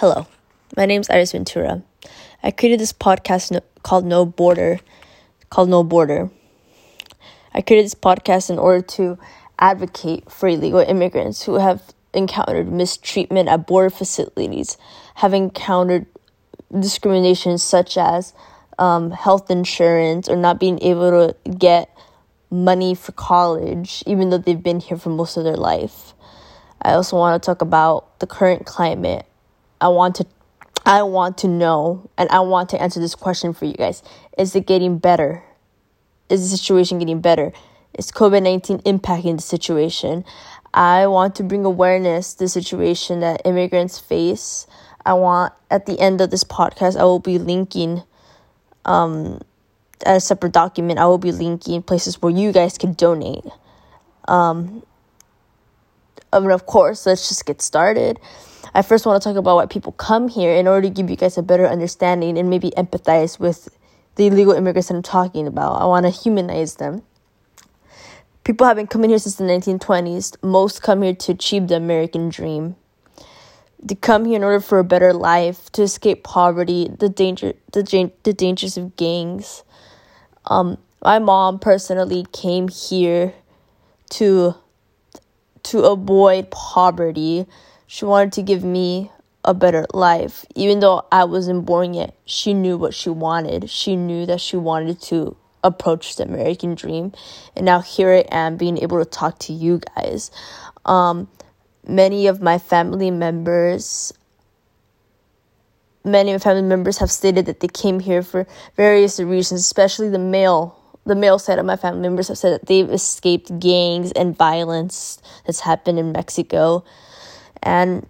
Hello, my name is Iris Ventura. I created this podcast no- called No Border, called No Border. I created this podcast in order to advocate for illegal immigrants who have encountered mistreatment at border facilities, have encountered discrimination such as um, health insurance or not being able to get money for college, even though they've been here for most of their life. I also want to talk about the current climate I want to I want to know and I want to answer this question for you guys. Is it getting better? Is the situation getting better? Is COVID 19 impacting the situation? I want to bring awareness to the situation that immigrants face. I want at the end of this podcast, I will be linking um, a separate document. I will be linking places where you guys can donate. Um, and of course, let's just get started. I first want to talk about why people come here in order to give you guys a better understanding and maybe empathize with the illegal immigrants that I'm talking about. I want to humanize them. People have been coming here since the 1920s. Most come here to achieve the American dream. They come here in order for a better life, to escape poverty, the danger, the, the dangers of gangs. Um, my mom personally came here to to avoid poverty she wanted to give me a better life. Even though I wasn't born yet, she knew what she wanted. She knew that she wanted to approach the American dream. And now here I am being able to talk to you guys. Um, many of my family members many of my family members have stated that they came here for various reasons, especially the male the male side of my family members have said that they've escaped gangs and violence that's happened in Mexico and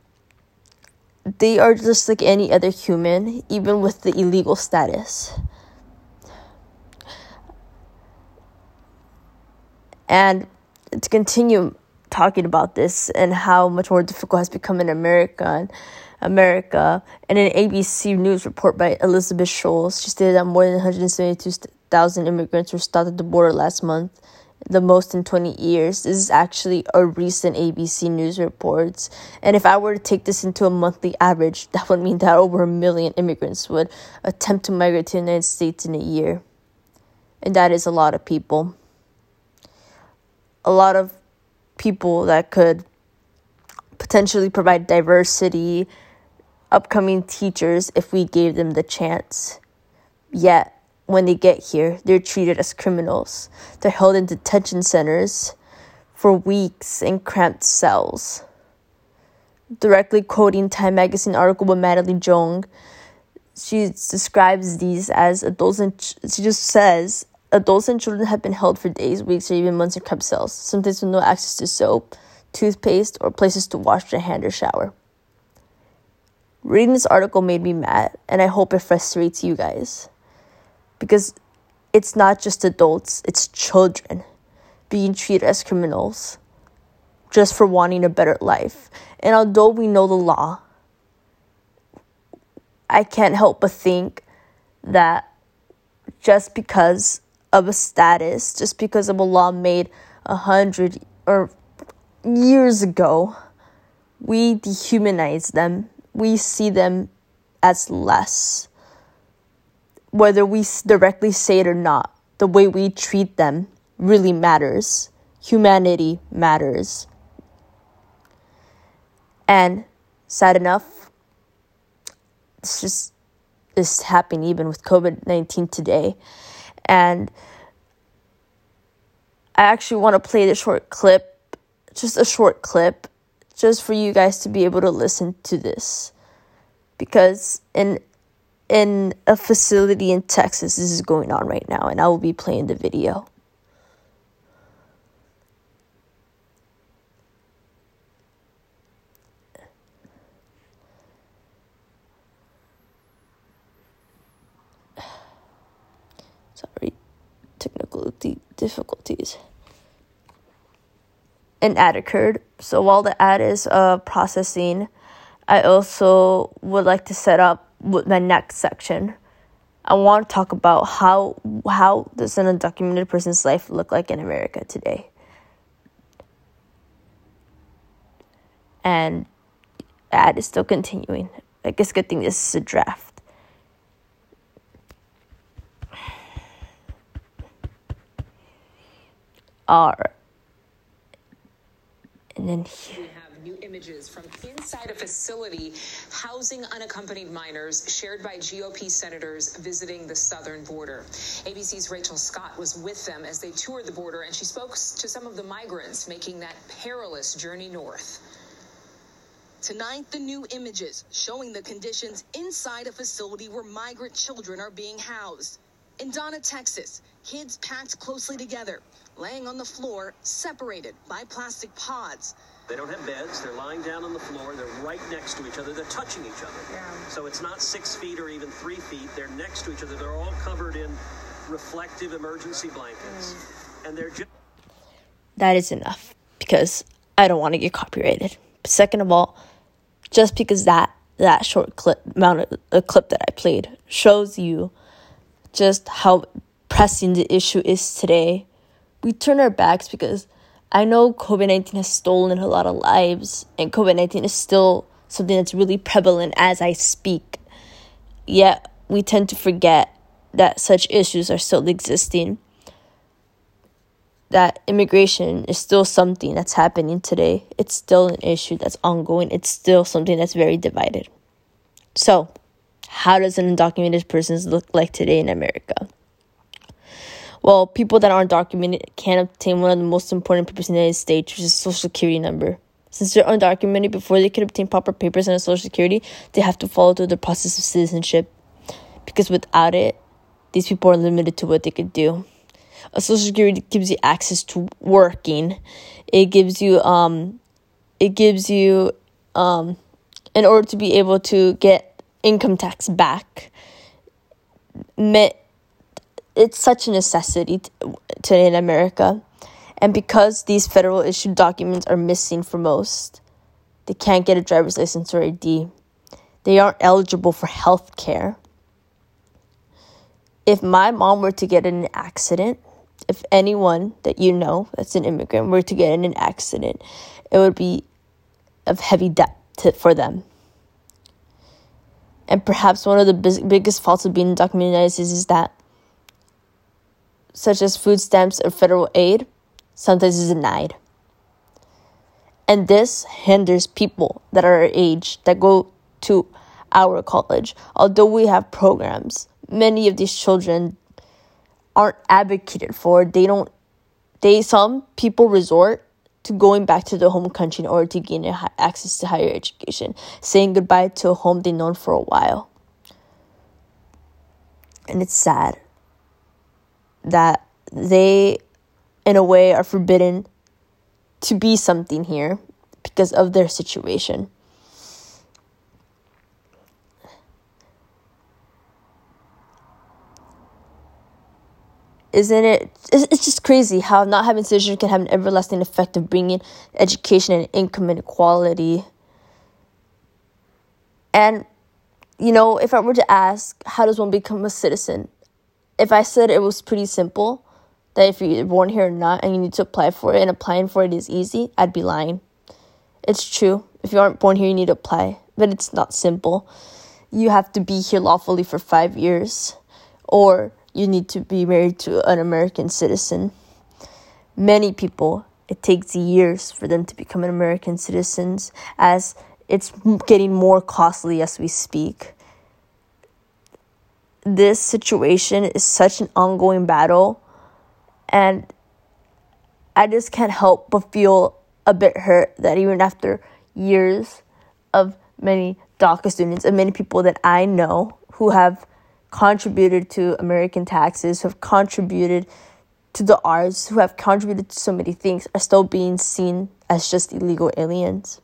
they are just like any other human, even with the illegal status. And to continue talking about this and how much more difficult has become in America, America, and an ABC News report by Elizabeth Scholes, she stated that more than 172,000 immigrants were stopped at the border last month the most in 20 years. This is actually a recent ABC News reports. And if I were to take this into a monthly average, that would mean that over a million immigrants would attempt to migrate to the United States in a year. And that is a lot of people. A lot of people that could potentially provide diversity, upcoming teachers if we gave them the chance. Yet, when they get here, they're treated as criminals. They're held in detention centers for weeks in cramped cells. Directly quoting Time magazine article by Madeline Jong, she describes these as adults and ch- she just says adults and children have been held for days, weeks, or even months in cramped cells, sometimes with no access to soap, toothpaste, or places to wash their hand or shower. Reading this article made me mad, and I hope it frustrates you guys because it's not just adults, it's children being treated as criminals just for wanting a better life. And although we know the law, I can't help but think that just because of a status, just because of a law made a hundred or years ago, we dehumanize them. We see them as less whether we directly say it or not, the way we treat them really matters. Humanity matters. And sad enough, it's just is happening even with COVID 19 today. And I actually want to play the short clip, just a short clip, just for you guys to be able to listen to this. Because in in a facility in Texas. This is going on right now, and I will be playing the video. Sorry, technical difficulties. An ad occurred. So while the ad is uh, processing, I also would like to set up with my next section. I want to talk about how how does an undocumented person's life look like in America today. And ad is still continuing. I guess good thing this is a draft. R. And then here new images from inside a facility housing unaccompanied minors shared by GOP senators visiting the southern border. ABC's Rachel Scott was with them as they toured the border, and she spoke to some of the migrants making that perilous journey north. Tonight, the new images showing the conditions inside a facility where migrant children are being housed. In Donna, Texas, kids packed closely together, laying on the floor, separated by plastic pods. They don't have beds. They're lying down on the floor. They're right next to each other. They're touching each other. Yeah. So it's not six feet or even three feet. They're next to each other. They're all covered in reflective emergency blankets. Mm. And they're just. That is enough because I don't want to get copyrighted. Second of all, just because that that short clip amount of a clip that I played shows you just how pressing the issue is today, we turn our backs because I know COVID 19 has stolen a lot of lives, and COVID 19 is still something that's really prevalent as I speak. Yet, we tend to forget that such issues are still existing. That immigration is still something that's happening today. It's still an issue that's ongoing. It's still something that's very divided. So, how does an undocumented person look like today in America? Well, people that aren't documented can't obtain one of the most important papers in the United States, which is social security number. Since they're undocumented, before they can obtain proper papers on a social security, they have to follow through the process of citizenship. Because without it, these people are limited to what they could do. A social security gives you access to working. It gives you um it gives you um in order to be able to get income tax back it's such a necessity today in America. And because these federal issued documents are missing for most, they can't get a driver's license or ID. They aren't eligible for health care. If my mom were to get in an accident, if anyone that you know that's an immigrant were to get in an accident, it would be of heavy debt to, for them. And perhaps one of the biggest faults of being undocumented is that such as food stamps or federal aid, sometimes is denied. And this hinders people that are our age that go to our college. Although we have programs, many of these children aren't advocated for. They don't they some people resort to going back to their home country in order to gain access to higher education, saying goodbye to a home they've known for a while. And it's sad that they, in a way, are forbidden to be something here because of their situation. Isn't it? It's just crazy how not having citizenship can have an everlasting effect of bringing education and income inequality. And, you know, if I were to ask, how does one become a citizen? if I said it was pretty simple, that if you're born here or not and you need to apply for it and applying for it is easy, I'd be lying. It's true. If you aren't born here, you need to apply, but it's not simple. You have to be here lawfully for five years, or you need to be married to an American citizen. Many people, it takes years for them to become an American citizens as it's getting more costly as we speak this situation is such an ongoing battle and I just can't help but feel a bit hurt that even after years of many DACA students and many people that I know who have contributed to American taxes, who have contributed to the arts, who have contributed to so many things, are still being seen as just illegal aliens.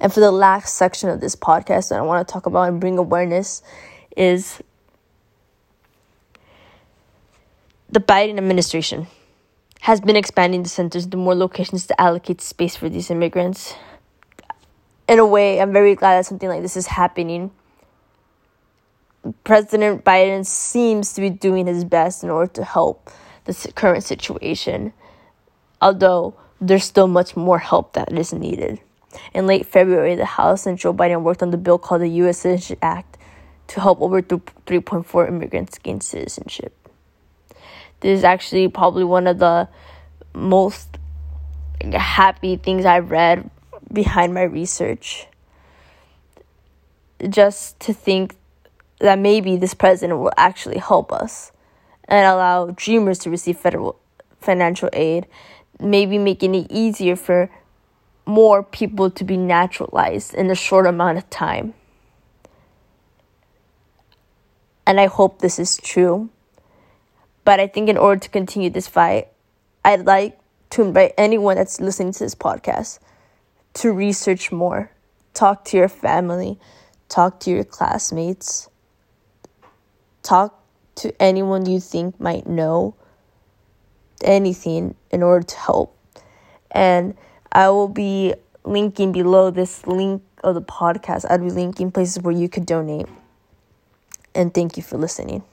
And for the last section of this podcast that I want to talk about and bring awareness is the Biden administration has been expanding the centers to more locations to allocate space for these immigrants. In a way, I'm very glad that something like this is happening. President Biden seems to be doing his best in order to help the current situation, although there's still much more help that is needed. In late February, the House and Joe Biden worked on the bill called the U.S. Citizenship Act to help over 3.4 immigrants gain citizenship. This is actually probably one of the most happy things I've read behind my research. Just to think that maybe this president will actually help us and allow dreamers to receive federal financial aid, maybe making it easier for more people to be naturalized in a short amount of time. And I hope this is true. But I think in order to continue this fight, I'd like to invite anyone that's listening to this podcast to research more. Talk to your family, talk to your classmates, talk to anyone you think might know anything in order to help. And I will be linking below this link of the podcast. I'll be linking places where you could donate. And thank you for listening.